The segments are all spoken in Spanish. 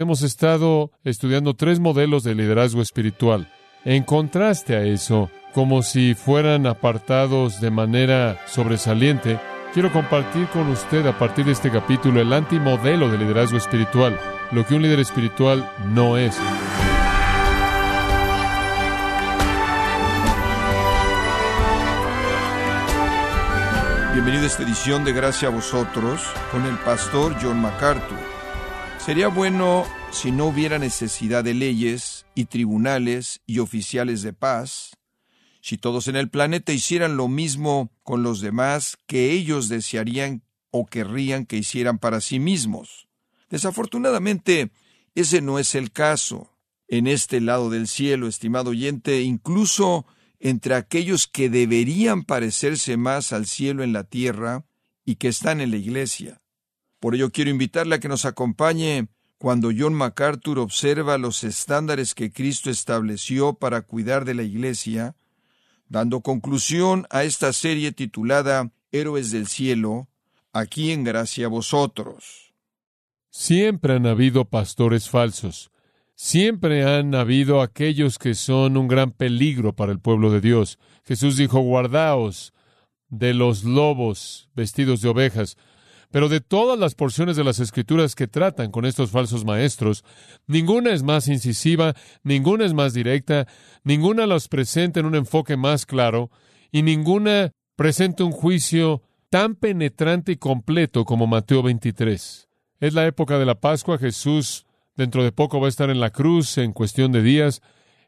Hemos estado estudiando tres modelos de liderazgo espiritual. En contraste a eso, como si fueran apartados de manera sobresaliente, quiero compartir con usted a partir de este capítulo el antimodelo de liderazgo espiritual, lo que un líder espiritual no es. Bienvenido a esta edición de Gracia a vosotros con el pastor John MacArthur. Sería bueno si no hubiera necesidad de leyes y tribunales y oficiales de paz, si todos en el planeta hicieran lo mismo con los demás que ellos desearían o querrían que hicieran para sí mismos. Desafortunadamente, ese no es el caso. En este lado del cielo, estimado oyente, incluso entre aquellos que deberían parecerse más al cielo en la tierra y que están en la iglesia. Por ello quiero invitarle a que nos acompañe cuando John MacArthur observa los estándares que Cristo estableció para cuidar de la iglesia, dando conclusión a esta serie titulada Héroes del Cielo, aquí en gracia a vosotros. Siempre han habido pastores falsos. Siempre han habido aquellos que son un gran peligro para el pueblo de Dios. Jesús dijo, guardaos de los lobos vestidos de ovejas. Pero de todas las porciones de las escrituras que tratan con estos falsos maestros, ninguna es más incisiva, ninguna es más directa, ninguna los presenta en un enfoque más claro, y ninguna presenta un juicio tan penetrante y completo como Mateo 23. Es la época de la Pascua, Jesús Dentro de poco va a estar en la cruz en cuestión de días.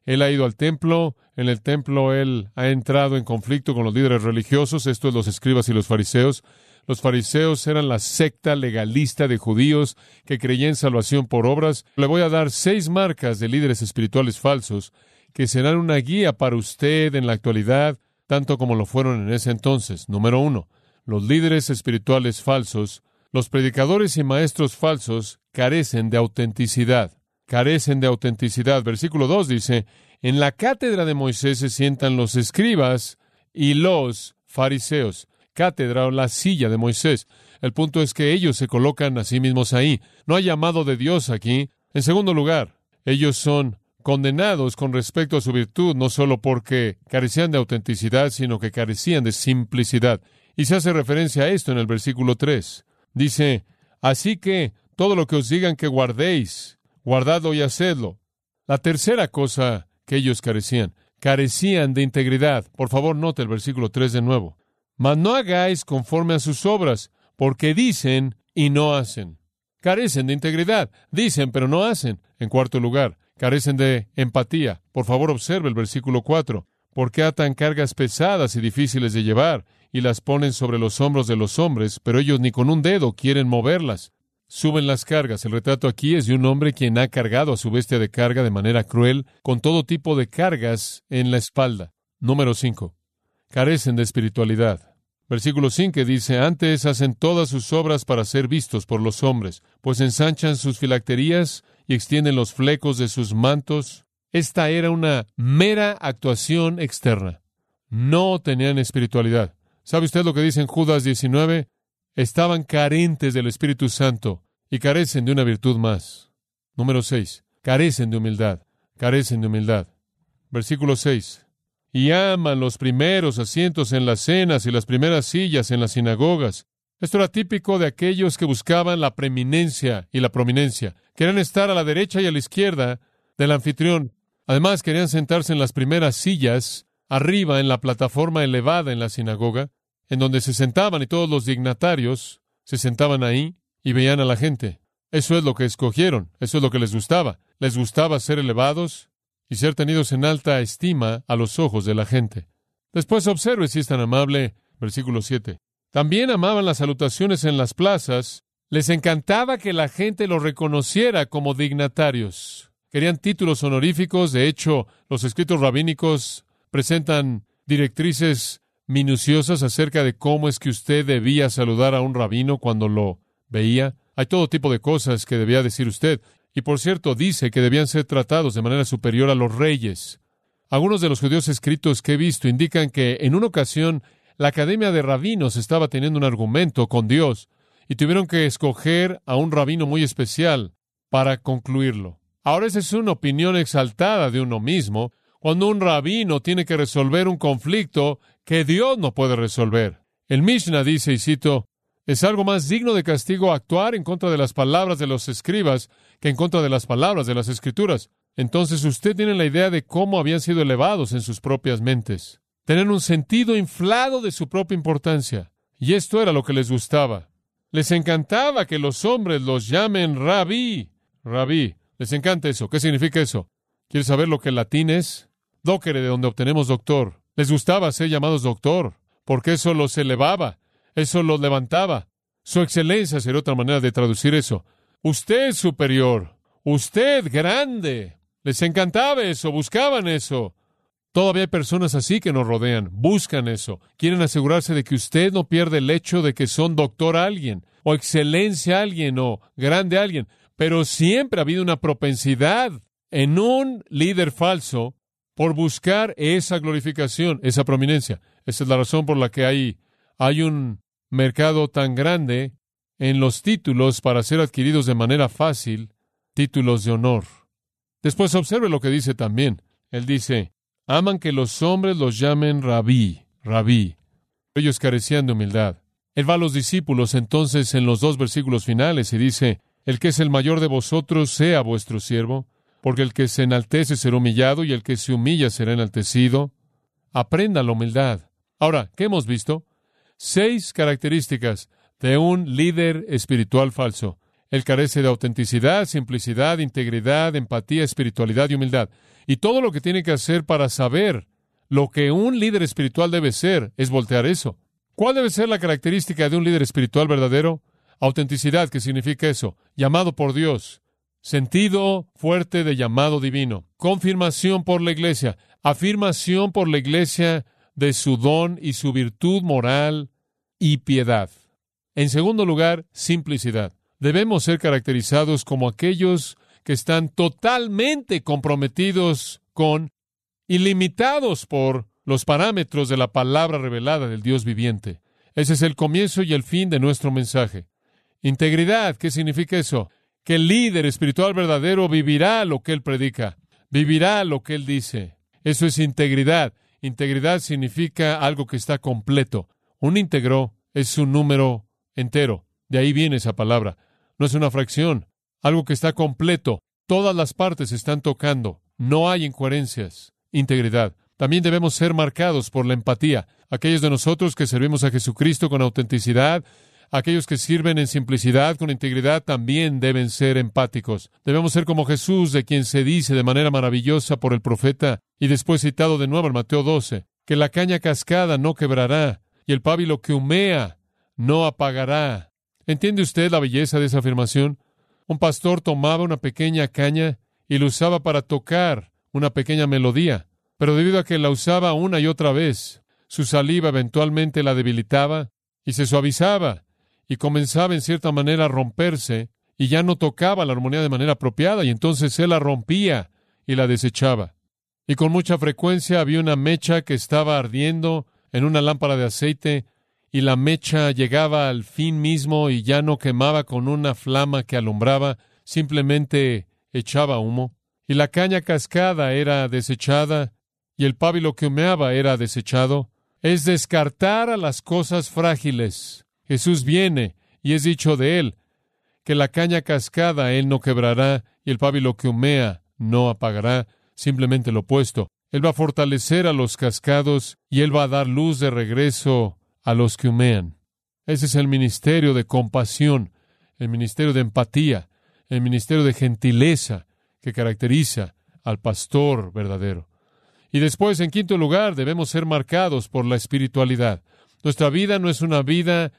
Él ha ido al templo. En el templo él ha entrado en conflicto con los líderes religiosos, esto es los escribas y los fariseos. Los fariseos eran la secta legalista de judíos que creía en salvación por obras. Le voy a dar seis marcas de líderes espirituales falsos que serán una guía para usted en la actualidad, tanto como lo fueron en ese entonces. Número uno, los líderes espirituales falsos los predicadores y maestros falsos carecen de autenticidad. Carecen de autenticidad. Versículo 2 dice, en la cátedra de Moisés se sientan los escribas y los fariseos. Cátedra o la silla de Moisés. El punto es que ellos se colocan a sí mismos ahí. No hay llamado de Dios aquí. En segundo lugar, ellos son condenados con respecto a su virtud, no solo porque carecían de autenticidad, sino que carecían de simplicidad. Y se hace referencia a esto en el versículo 3. Dice, así que todo lo que os digan que guardéis, guardadlo y hacedlo. La tercera cosa que ellos carecían, carecían de integridad. Por favor, note el versículo 3 de nuevo. Mas no hagáis conforme a sus obras, porque dicen y no hacen. Carecen de integridad, dicen pero no hacen. En cuarto lugar, carecen de empatía. Por favor, observe el versículo 4. Porque atan cargas pesadas y difíciles de llevar y las ponen sobre los hombros de los hombres, pero ellos ni con un dedo quieren moverlas. Suben las cargas. El retrato aquí es de un hombre quien ha cargado a su bestia de carga de manera cruel, con todo tipo de cargas en la espalda. Número 5. Carecen de espiritualidad. Versículo 5 dice, antes hacen todas sus obras para ser vistos por los hombres, pues ensanchan sus filacterías y extienden los flecos de sus mantos. Esta era una mera actuación externa. No tenían espiritualidad. ¿Sabe usted lo que dice en Judas 19? Estaban carentes del Espíritu Santo y carecen de una virtud más. Número 6. Carecen de humildad. Carecen de humildad. Versículo 6. Y aman los primeros asientos en las cenas y las primeras sillas en las sinagogas. Esto era típico de aquellos que buscaban la preeminencia y la prominencia. Querían estar a la derecha y a la izquierda del anfitrión. Además, querían sentarse en las primeras sillas, arriba en la plataforma elevada en la sinagoga en donde se sentaban y todos los dignatarios se sentaban ahí y veían a la gente. Eso es lo que escogieron, eso es lo que les gustaba. Les gustaba ser elevados y ser tenidos en alta estima a los ojos de la gente. Después observe si es tan amable, versículo 7. También amaban las salutaciones en las plazas, les encantaba que la gente los reconociera como dignatarios. Querían títulos honoríficos, de hecho, los escritos rabínicos presentan directrices minuciosas acerca de cómo es que usted debía saludar a un rabino cuando lo veía. Hay todo tipo de cosas que debía decir usted. Y por cierto, dice que debían ser tratados de manera superior a los reyes. Algunos de los judíos escritos que he visto indican que en una ocasión la Academia de Rabinos estaba teniendo un argumento con Dios y tuvieron que escoger a un rabino muy especial para concluirlo. Ahora esa es una opinión exaltada de uno mismo, cuando un rabino tiene que resolver un conflicto que Dios no puede resolver. El Mishnah dice, y cito, es algo más digno de castigo actuar en contra de las palabras de los escribas que en contra de las palabras de las escrituras. Entonces usted tiene la idea de cómo habían sido elevados en sus propias mentes. Tener un sentido inflado de su propia importancia. Y esto era lo que les gustaba. Les encantaba que los hombres los llamen rabí. Rabí. Les encanta eso. ¿Qué significa eso? ¿Quieres saber lo que el latín es? Docere, de donde obtenemos doctor. Les gustaba ser llamados doctor, porque eso los elevaba, eso los levantaba. Su excelencia sería otra manera de traducir eso. Usted superior, usted grande. Les encantaba eso, buscaban eso. Todavía hay personas así que nos rodean, buscan eso, quieren asegurarse de que usted no pierde el hecho de que son doctor alguien, o excelencia alguien, o grande alguien. Pero siempre ha habido una propensidad en un líder falso por buscar esa glorificación, esa prominencia. Esa es la razón por la que hay, hay un mercado tan grande en los títulos para ser adquiridos de manera fácil, títulos de honor. Después observe lo que dice también. Él dice, aman que los hombres los llamen rabí, rabí. Ellos carecían de humildad. Él va a los discípulos entonces en los dos versículos finales y dice, el que es el mayor de vosotros sea vuestro siervo, porque el que se enaltece será humillado y el que se humilla será enaltecido. Aprenda la humildad. Ahora, ¿qué hemos visto? Seis características de un líder espiritual falso. Él carece de autenticidad, simplicidad, integridad, empatía, espiritualidad y humildad. Y todo lo que tiene que hacer para saber lo que un líder espiritual debe ser es voltear eso. ¿Cuál debe ser la característica de un líder espiritual verdadero? Autenticidad, ¿qué significa eso? Llamado por Dios. Sentido fuerte de llamado divino. Confirmación por la iglesia. Afirmación por la iglesia de su don y su virtud moral y piedad. En segundo lugar, simplicidad debemos ser caracterizados como aquellos que están totalmente comprometidos con y limitados por los parámetros de la palabra revelada del Dios viviente. Ese es el comienzo y el fin de nuestro mensaje. Integridad, ¿qué significa eso? Que el líder espiritual verdadero vivirá lo que él predica, vivirá lo que él dice. Eso es integridad. Integridad significa algo que está completo. Un íntegro es un número entero. De ahí viene esa palabra no es una fracción, algo que está completo. Todas las partes están tocando. No hay incoherencias. Integridad. También debemos ser marcados por la empatía. Aquellos de nosotros que servimos a Jesucristo con autenticidad, aquellos que sirven en simplicidad, con integridad, también deben ser empáticos. Debemos ser como Jesús, de quien se dice de manera maravillosa por el profeta, y después citado de nuevo en Mateo 12, que la caña cascada no quebrará, y el pábilo que humea no apagará. ¿Entiende usted la belleza de esa afirmación? Un pastor tomaba una pequeña caña y la usaba para tocar una pequeña melodía, pero debido a que la usaba una y otra vez, su saliva eventualmente la debilitaba y se suavizaba y comenzaba en cierta manera a romperse y ya no tocaba la armonía de manera apropiada y entonces él la rompía y la desechaba. Y con mucha frecuencia había una mecha que estaba ardiendo en una lámpara de aceite y la mecha llegaba al fin mismo y ya no quemaba con una flama que alumbraba, simplemente echaba humo, y la caña cascada era desechada, y el pábilo que humeaba era desechado, es descartar a las cosas frágiles. Jesús viene, y es dicho de él, que la caña cascada él no quebrará, y el pábilo que humea no apagará, simplemente lo opuesto. Él va a fortalecer a los cascados, y él va a dar luz de regreso a los que humean. Ese es el ministerio de compasión, el ministerio de empatía, el ministerio de gentileza que caracteriza al pastor verdadero. Y después, en quinto lugar, debemos ser marcados por la espiritualidad. Nuestra vida no es una vida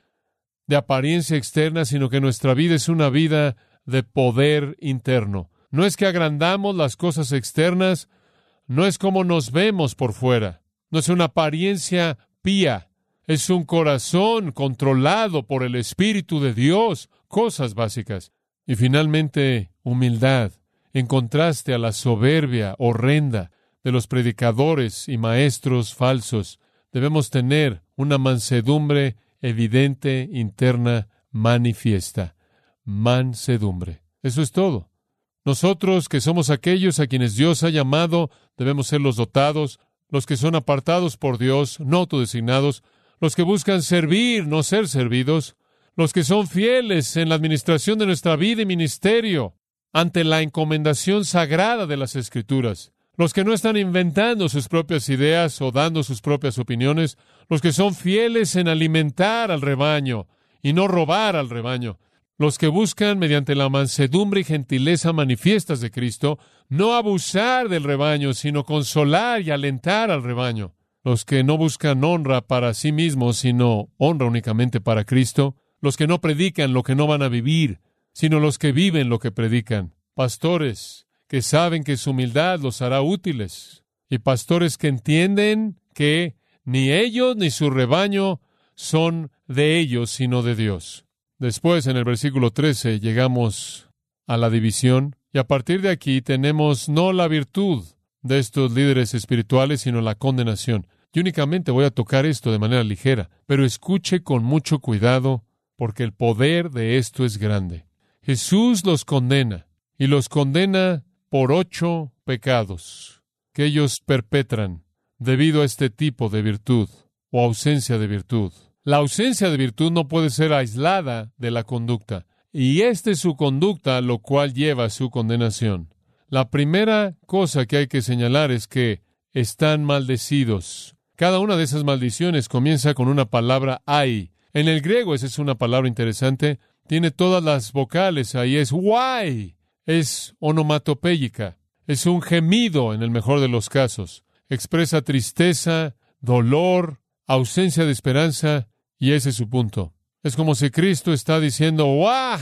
de apariencia externa, sino que nuestra vida es una vida de poder interno. No es que agrandamos las cosas externas, no es como nos vemos por fuera, no es una apariencia pía, es un corazón controlado por el Espíritu de Dios, cosas básicas. Y finalmente, humildad, en contraste a la soberbia horrenda de los predicadores y maestros falsos. Debemos tener una mansedumbre evidente, interna, manifiesta. Mansedumbre. Eso es todo. Nosotros que somos aquellos a quienes Dios ha llamado, debemos ser los dotados, los que son apartados por Dios, no autodesignados, los que buscan servir, no ser servidos, los que son fieles en la administración de nuestra vida y ministerio ante la encomendación sagrada de las Escrituras, los que no están inventando sus propias ideas o dando sus propias opiniones, los que son fieles en alimentar al rebaño y no robar al rebaño, los que buscan, mediante la mansedumbre y gentileza manifiestas de Cristo, no abusar del rebaño, sino consolar y alentar al rebaño, los que no buscan honra para sí mismos, sino honra únicamente para Cristo, los que no predican lo que no van a vivir, sino los que viven lo que predican, pastores que saben que su humildad los hará útiles, y pastores que entienden que ni ellos ni su rebaño son de ellos, sino de Dios. Después, en el versículo 13, llegamos a la división, y a partir de aquí tenemos no la virtud de estos líderes espirituales, sino la condenación. Y únicamente voy a tocar esto de manera ligera, pero escuche con mucho cuidado, porque el poder de esto es grande. Jesús los condena, y los condena por ocho pecados que ellos perpetran debido a este tipo de virtud o ausencia de virtud. La ausencia de virtud no puede ser aislada de la conducta, y esta es su conducta lo cual lleva a su condenación. La primera cosa que hay que señalar es que están maldecidos. Cada una de esas maldiciones comienza con una palabra ay. En el griego esa es una palabra interesante. Tiene todas las vocales ahí. Es guay. Es onomatopéyica. Es un gemido en el mejor de los casos. Expresa tristeza, dolor, ausencia de esperanza y ese es su punto. Es como si Cristo está diciendo, ¡guau!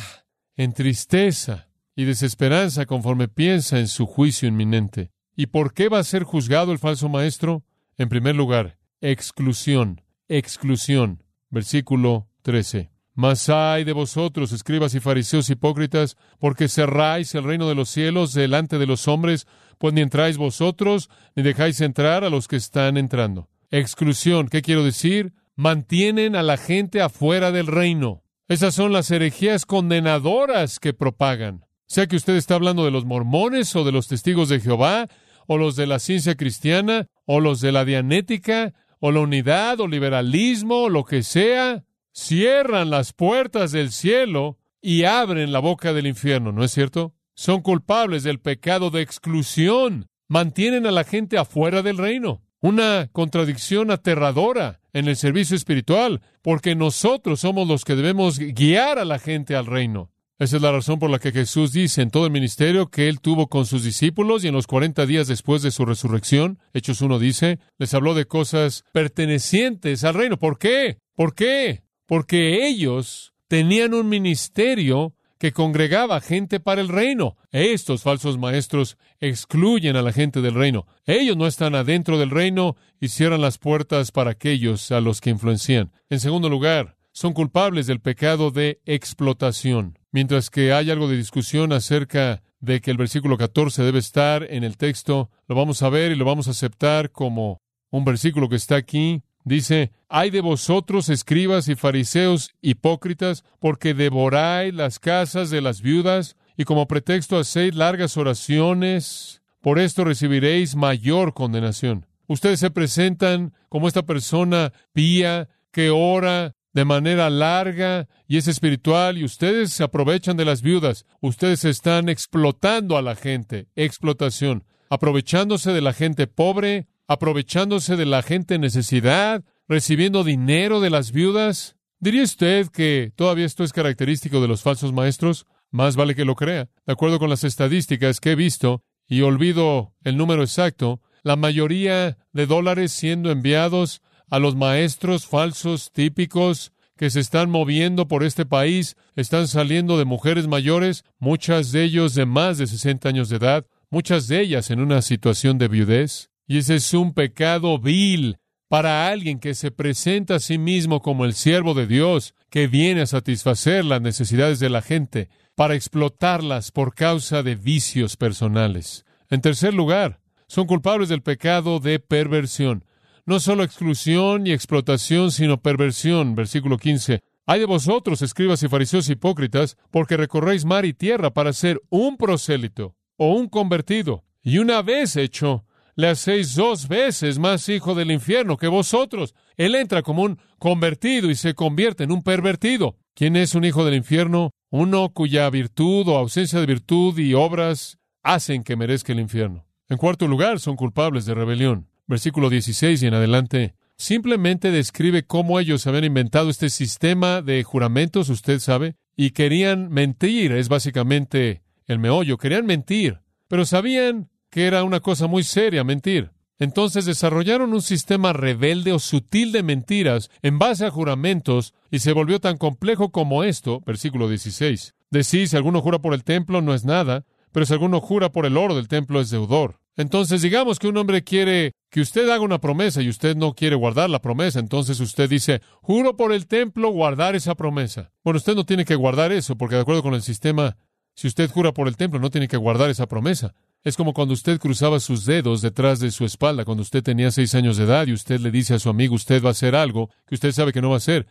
en tristeza y desesperanza conforme piensa en su juicio inminente. ¿Y por qué va a ser juzgado el falso maestro? En primer lugar, exclusión, exclusión. Versículo 13. Mas hay de vosotros, escribas y fariseos hipócritas, porque cerráis el reino de los cielos delante de los hombres, pues ni entráis vosotros, ni dejáis entrar a los que están entrando. Exclusión, ¿qué quiero decir? mantienen a la gente afuera del reino. Esas son las herejías condenadoras que propagan. Sea que usted está hablando de los mormones o de los testigos de Jehová, o los de la ciencia cristiana, o los de la dianética, o la unidad, o liberalismo, o lo que sea, cierran las puertas del cielo y abren la boca del infierno, ¿no es cierto? Son culpables del pecado de exclusión. Mantienen a la gente afuera del reino una contradicción aterradora en el servicio espiritual, porque nosotros somos los que debemos guiar a la gente al reino. Esa es la razón por la que Jesús dice en todo el ministerio que él tuvo con sus discípulos y en los cuarenta días después de su resurrección, Hechos 1 dice, les habló de cosas pertenecientes al reino. ¿Por qué? ¿Por qué? Porque ellos tenían un ministerio que congregaba gente para el reino. Estos falsos maestros excluyen a la gente del reino. Ellos no están adentro del reino y cierran las puertas para aquellos a los que influencian. En segundo lugar, son culpables del pecado de explotación. Mientras que hay algo de discusión acerca de que el versículo 14 debe estar en el texto, lo vamos a ver y lo vamos a aceptar como un versículo que está aquí. Dice, hay de vosotros, escribas y fariseos hipócritas, porque devoráis las casas de las viudas, y como pretexto hacéis largas oraciones, por esto recibiréis mayor condenación. Ustedes se presentan como esta persona pía, que ora de manera larga y es espiritual, y ustedes se aprovechan de las viudas. Ustedes están explotando a la gente, explotación, aprovechándose de la gente pobre, aprovechándose de la gente en necesidad, recibiendo dinero de las viudas? ¿Diría usted que todavía esto es característico de los falsos maestros? Más vale que lo crea. De acuerdo con las estadísticas que he visto, y olvido el número exacto, la mayoría de dólares siendo enviados a los maestros falsos típicos que se están moviendo por este país están saliendo de mujeres mayores, muchas de ellos de más de 60 años de edad, muchas de ellas en una situación de viudez. Y ese es un pecado vil para alguien que se presenta a sí mismo como el siervo de Dios, que viene a satisfacer las necesidades de la gente, para explotarlas por causa de vicios personales. En tercer lugar, son culpables del pecado de perversión. No solo exclusión y explotación, sino perversión. Versículo 15. Hay de vosotros, escribas y fariseos hipócritas, porque recorréis mar y tierra para ser un prosélito o un convertido. Y una vez hecho, le hacéis dos veces más hijo del infierno que vosotros. Él entra como un convertido y se convierte en un pervertido. ¿Quién es un hijo del infierno? Uno cuya virtud o ausencia de virtud y obras hacen que merezca el infierno. En cuarto lugar, son culpables de rebelión. Versículo 16 y en adelante simplemente describe cómo ellos habían inventado este sistema de juramentos, usted sabe, y querían mentir, es básicamente el meollo, querían mentir, pero sabían que era una cosa muy seria mentir. Entonces desarrollaron un sistema rebelde o sutil de mentiras en base a juramentos y se volvió tan complejo como esto, versículo 16. Decís, si alguno jura por el templo no es nada, pero si alguno jura por el oro del templo es deudor. Entonces, digamos que un hombre quiere que usted haga una promesa y usted no quiere guardar la promesa, entonces usted dice, juro por el templo guardar esa promesa. Bueno, usted no tiene que guardar eso, porque de acuerdo con el sistema, si usted jura por el templo, no tiene que guardar esa promesa. Es como cuando usted cruzaba sus dedos detrás de su espalda cuando usted tenía seis años de edad y usted le dice a su amigo, usted va a hacer algo que usted sabe que no va a hacer.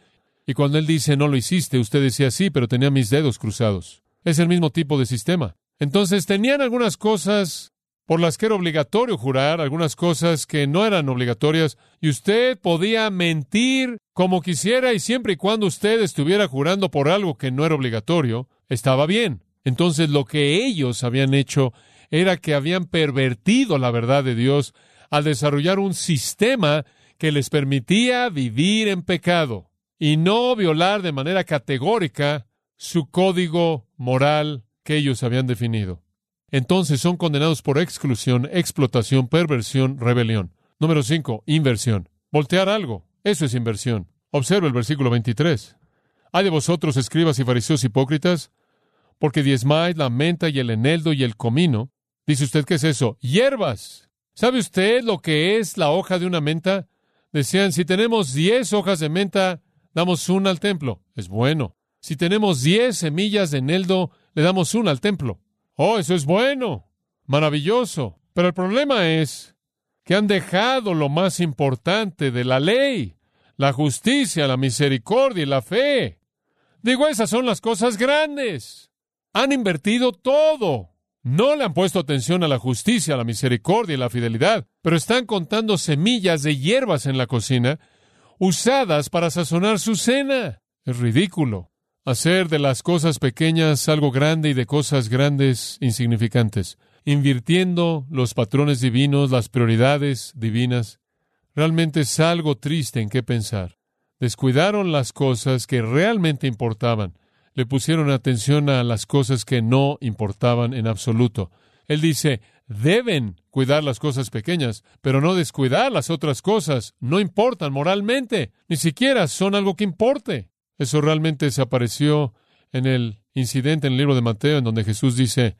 Y cuando él dice, no lo hiciste, usted decía, sí, pero tenía mis dedos cruzados. Es el mismo tipo de sistema. Entonces tenían algunas cosas por las que era obligatorio jurar, algunas cosas que no eran obligatorias, y usted podía mentir como quisiera y siempre y cuando usted estuviera jurando por algo que no era obligatorio, estaba bien. Entonces lo que ellos habían hecho era que habían pervertido la verdad de Dios al desarrollar un sistema que les permitía vivir en pecado y no violar de manera categórica su código moral que ellos habían definido entonces son condenados por exclusión, explotación, perversión, rebelión. Número 5. Inversión. Voltear algo. Eso es inversión. Observa el versículo 23. Hay de vosotros, escribas y fariseos hipócritas, porque diezmáis la menta y el eneldo y el comino. Dice usted, ¿qué es eso? Hierbas. ¿Sabe usted lo que es la hoja de una menta? Decían, si tenemos diez hojas de menta, damos una al templo. Es bueno. Si tenemos diez semillas de eneldo, le damos una al templo. Oh, eso es bueno, maravilloso. Pero el problema es que han dejado lo más importante de la ley, la justicia, la misericordia y la fe. Digo, esas son las cosas grandes. Han invertido todo. No le han puesto atención a la justicia, la misericordia y la fidelidad, pero están contando semillas de hierbas en la cocina usadas para sazonar su cena. Es ridículo hacer de las cosas pequeñas algo grande y de cosas grandes insignificantes, invirtiendo los patrones divinos, las prioridades divinas. Realmente es algo triste en qué pensar. Descuidaron las cosas que realmente importaban, le pusieron atención a las cosas que no importaban en absoluto. Él dice, deben cuidar las cosas pequeñas, pero no descuidar las otras cosas. No importan moralmente, ni siquiera son algo que importe. Eso realmente se apareció en el incidente en el libro de Mateo, en donde Jesús dice,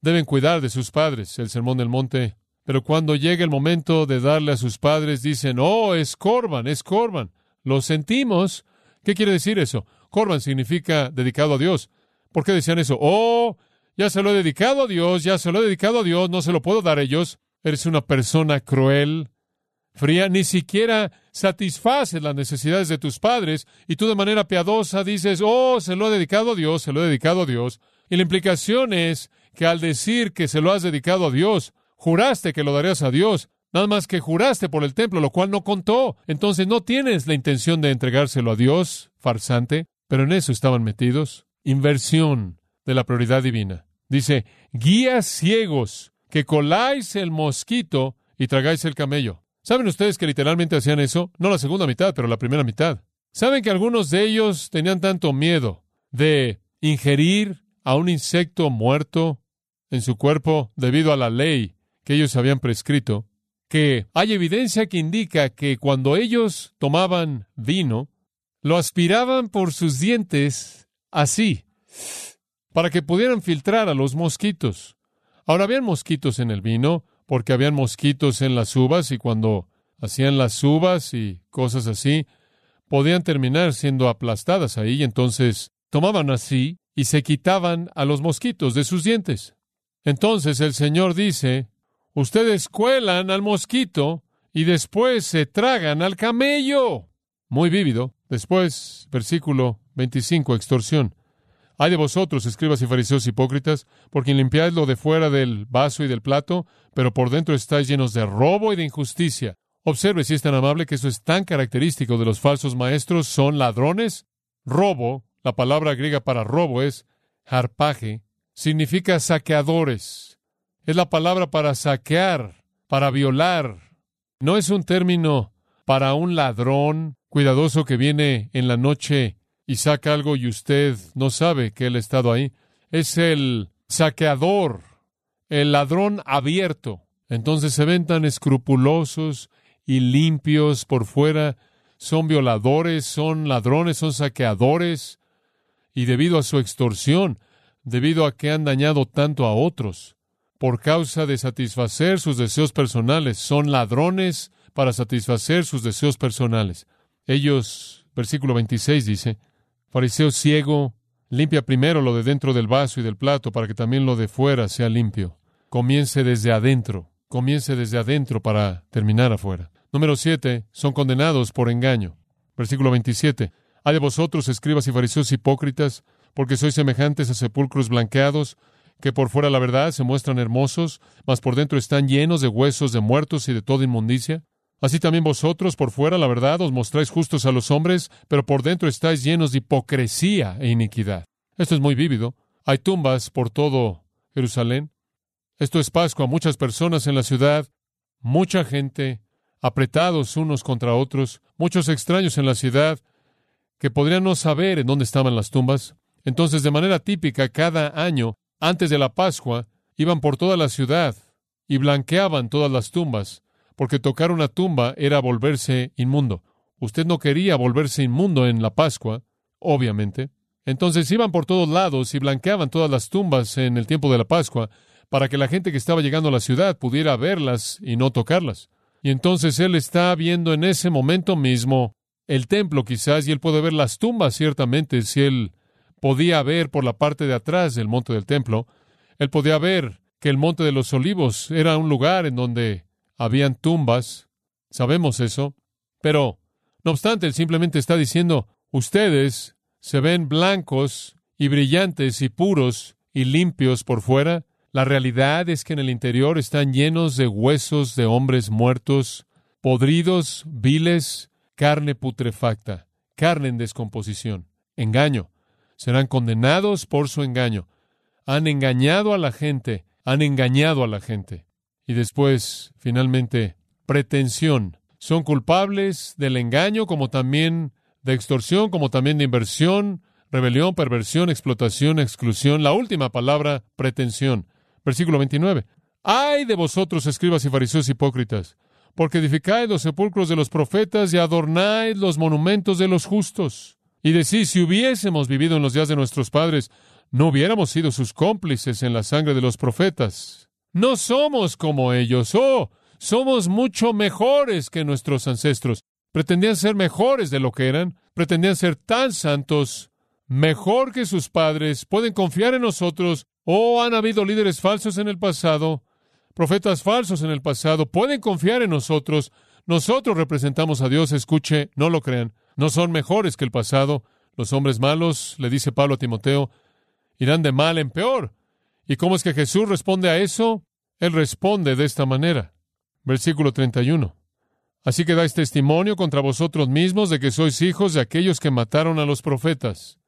deben cuidar de sus padres, el sermón del monte. Pero cuando llega el momento de darle a sus padres, dicen, oh, es Corban, es Corban. Lo sentimos. ¿Qué quiere decir eso? Corban significa dedicado a Dios. ¿Por qué decían eso? Oh, ya se lo he dedicado a Dios, ya se lo he dedicado a Dios, no se lo puedo dar a ellos. Eres una persona cruel, fría, ni siquiera satisfaces las necesidades de tus padres y tú de manera piadosa dices, oh, se lo he dedicado a Dios, se lo he dedicado a Dios. Y la implicación es que al decir que se lo has dedicado a Dios, juraste que lo darías a Dios, nada más que juraste por el templo, lo cual no contó. Entonces no tienes la intención de entregárselo a Dios, farsante, pero en eso estaban metidos. Inversión de la prioridad divina. Dice, guías ciegos, que coláis el mosquito y tragáis el camello. ¿Saben ustedes que literalmente hacían eso? No la segunda mitad, pero la primera mitad. ¿Saben que algunos de ellos tenían tanto miedo de ingerir a un insecto muerto en su cuerpo debido a la ley que ellos habían prescrito, que hay evidencia que indica que cuando ellos tomaban vino, lo aspiraban por sus dientes así, para que pudieran filtrar a los mosquitos. Ahora habían mosquitos en el vino, porque habían mosquitos en las uvas y cuando hacían las uvas y cosas así, podían terminar siendo aplastadas ahí y entonces tomaban así y se quitaban a los mosquitos de sus dientes. Entonces el Señor dice, ustedes cuelan al mosquito y después se tragan al camello. Muy vívido. Después, versículo 25, extorsión. Hay de vosotros, escribas y fariseos hipócritas, porque limpiáis lo de fuera del vaso y del plato, pero por dentro estáis llenos de robo y de injusticia. Observe si es tan amable que eso es tan característico de los falsos maestros, son ladrones. Robo, la palabra griega para robo es harpaje, significa saqueadores. Es la palabra para saquear, para violar. No es un término para un ladrón cuidadoso que viene en la noche y saca algo y usted no sabe que él ha estado ahí. Es el saqueador, el ladrón abierto. Entonces se ven tan escrupulosos y limpios por fuera. Son violadores, son ladrones, son saqueadores. Y debido a su extorsión, debido a que han dañado tanto a otros, por causa de satisfacer sus deseos personales, son ladrones para satisfacer sus deseos personales. Ellos, versículo 26 dice, Fariseo ciego, limpia primero lo de dentro del vaso y del plato para que también lo de fuera sea limpio. Comience desde adentro, comience desde adentro para terminar afuera. Número siete, son condenados por engaño. Versículo 27. Hay de vosotros, escribas y fariseos hipócritas, porque sois semejantes a sepulcros blanqueados, que por fuera la verdad se muestran hermosos, mas por dentro están llenos de huesos de muertos y de toda inmundicia. Así también vosotros por fuera, la verdad, os mostráis justos a los hombres, pero por dentro estáis llenos de hipocresía e iniquidad. Esto es muy vívido. Hay tumbas por todo Jerusalén. Esto es Pascua. Muchas personas en la ciudad, mucha gente, apretados unos contra otros, muchos extraños en la ciudad que podrían no saber en dónde estaban las tumbas. Entonces, de manera típica, cada año, antes de la Pascua, iban por toda la ciudad y blanqueaban todas las tumbas porque tocar una tumba era volverse inmundo. Usted no quería volverse inmundo en la Pascua, obviamente. Entonces iban por todos lados y blanqueaban todas las tumbas en el tiempo de la Pascua para que la gente que estaba llegando a la ciudad pudiera verlas y no tocarlas. Y entonces él está viendo en ese momento mismo el templo quizás y él puede ver las tumbas ciertamente si él podía ver por la parte de atrás del monte del templo. Él podía ver que el monte de los olivos era un lugar en donde habían tumbas, sabemos eso, pero no obstante, él simplemente está diciendo, ustedes se ven blancos y brillantes y puros y limpios por fuera. La realidad es que en el interior están llenos de huesos de hombres muertos, podridos, viles, carne putrefacta, carne en descomposición, engaño. Serán condenados por su engaño. Han engañado a la gente, han engañado a la gente. Y después, finalmente, pretensión. Son culpables del engaño como también de extorsión, como también de inversión, rebelión, perversión, explotación, exclusión. La última palabra, pretensión. Versículo 29. Ay de vosotros, escribas y fariseos hipócritas, porque edificáis los sepulcros de los profetas y adornáis los monumentos de los justos. Y decís, si hubiésemos vivido en los días de nuestros padres, no hubiéramos sido sus cómplices en la sangre de los profetas. No somos como ellos. Oh, somos mucho mejores que nuestros ancestros. Pretendían ser mejores de lo que eran. Pretendían ser tan santos, mejor que sus padres. Pueden confiar en nosotros. Oh, han habido líderes falsos en el pasado, profetas falsos en el pasado. Pueden confiar en nosotros. Nosotros representamos a Dios. Escuche, no lo crean. No son mejores que el pasado. Los hombres malos, le dice Pablo a Timoteo, irán de mal en peor. ¿Y cómo es que Jesús responde a eso? Él responde de esta manera. Versículo 31. Así que dais testimonio contra vosotros mismos de que sois hijos de aquellos que mataron a los profetas.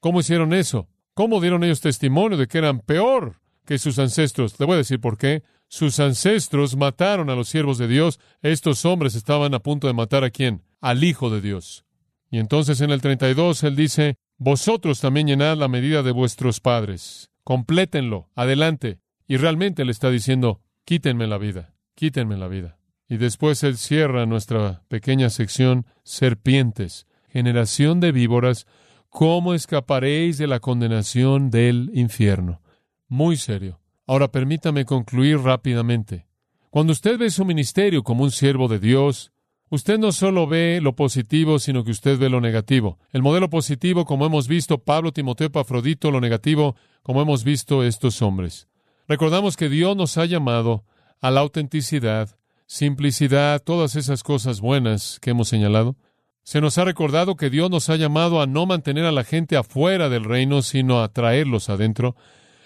¿Cómo hicieron eso? ¿Cómo dieron ellos testimonio de que eran peor que sus ancestros? Le voy a decir por qué. Sus ancestros mataron a los siervos de Dios. Estos hombres estaban a punto de matar a quién? Al Hijo de Dios. Y entonces en el 32 él dice, vosotros también llenad la medida de vuestros padres complétenlo, adelante. Y realmente le está diciendo, quítenme la vida, quítenme la vida. Y después él cierra nuestra pequeña sección, serpientes, generación de víboras, ¿cómo escaparéis de la condenación del infierno? Muy serio. Ahora permítame concluir rápidamente. Cuando usted ve su ministerio como un siervo de Dios, Usted no solo ve lo positivo, sino que usted ve lo negativo. El modelo positivo, como hemos visto Pablo, Timoteo, Afrodito, lo negativo, como hemos visto estos hombres. Recordamos que Dios nos ha llamado a la autenticidad, simplicidad, todas esas cosas buenas que hemos señalado. Se nos ha recordado que Dios nos ha llamado a no mantener a la gente afuera del reino, sino a traerlos adentro.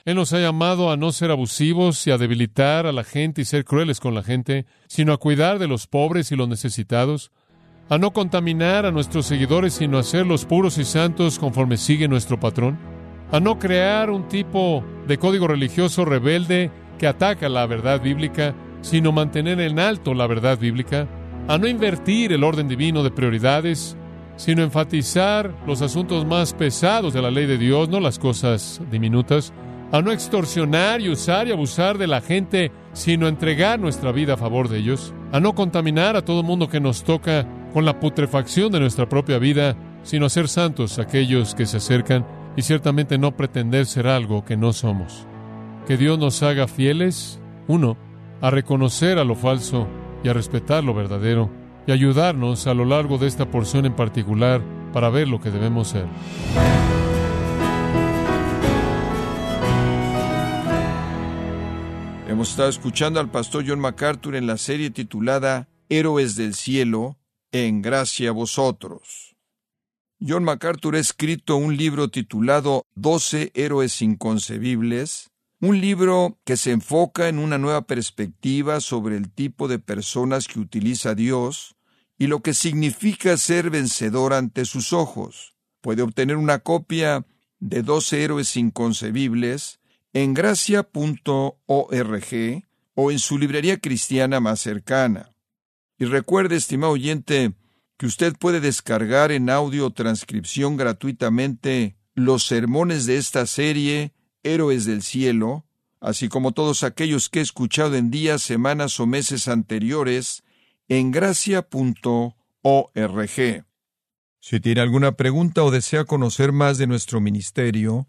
Él nos ha llamado a no ser abusivos y a debilitar a la gente y ser crueles con la gente, sino a cuidar de los pobres y los necesitados, a no contaminar a nuestros seguidores, sino a hacerlos puros y santos conforme sigue nuestro patrón, a no crear un tipo de código religioso rebelde que ataca la verdad bíblica, sino mantener en alto la verdad bíblica, a no invertir el orden divino de prioridades, sino enfatizar los asuntos más pesados de la ley de Dios, no las cosas diminutas, a no extorsionar y usar y abusar de la gente, sino entregar nuestra vida a favor de ellos, a no contaminar a todo mundo que nos toca con la putrefacción de nuestra propia vida, sino a ser santos aquellos que se acercan y ciertamente no pretender ser algo que no somos. Que Dios nos haga fieles, uno, a reconocer a lo falso y a respetar lo verdadero, y ayudarnos a lo largo de esta porción en particular para ver lo que debemos ser. Hemos estado escuchando al pastor John MacArthur en la serie titulada Héroes del Cielo, en gracia a vosotros. John MacArthur ha escrito un libro titulado Doce Héroes Inconcebibles, un libro que se enfoca en una nueva perspectiva sobre el tipo de personas que utiliza Dios y lo que significa ser vencedor ante sus ojos. Puede obtener una copia de Doce Héroes Inconcebibles en gracia.org o en su librería cristiana más cercana. Y recuerde, estimado oyente, que usted puede descargar en audio transcripción gratuitamente los sermones de esta serie, Héroes del Cielo, así como todos aquellos que he escuchado en días, semanas o meses anteriores, en gracia.org. Si tiene alguna pregunta o desea conocer más de nuestro ministerio,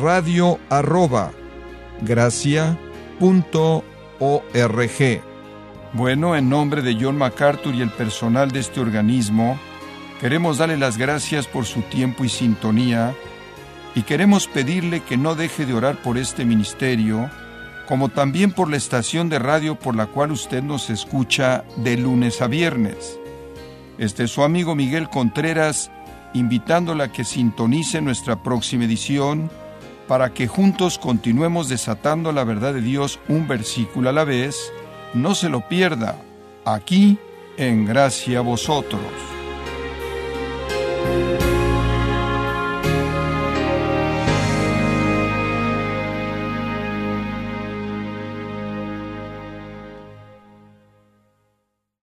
radio arroba gracia.org. Bueno, en nombre de John MacArthur y el personal de este organismo, queremos darle las gracias por su tiempo y sintonía y queremos pedirle que no deje de orar por este ministerio, como también por la estación de radio por la cual usted nos escucha de lunes a viernes. Este es su amigo Miguel Contreras, invitándola a que sintonice nuestra próxima edición para que juntos continuemos desatando la verdad de Dios un versículo a la vez. No se lo pierda, aquí en Gracia a Vosotros.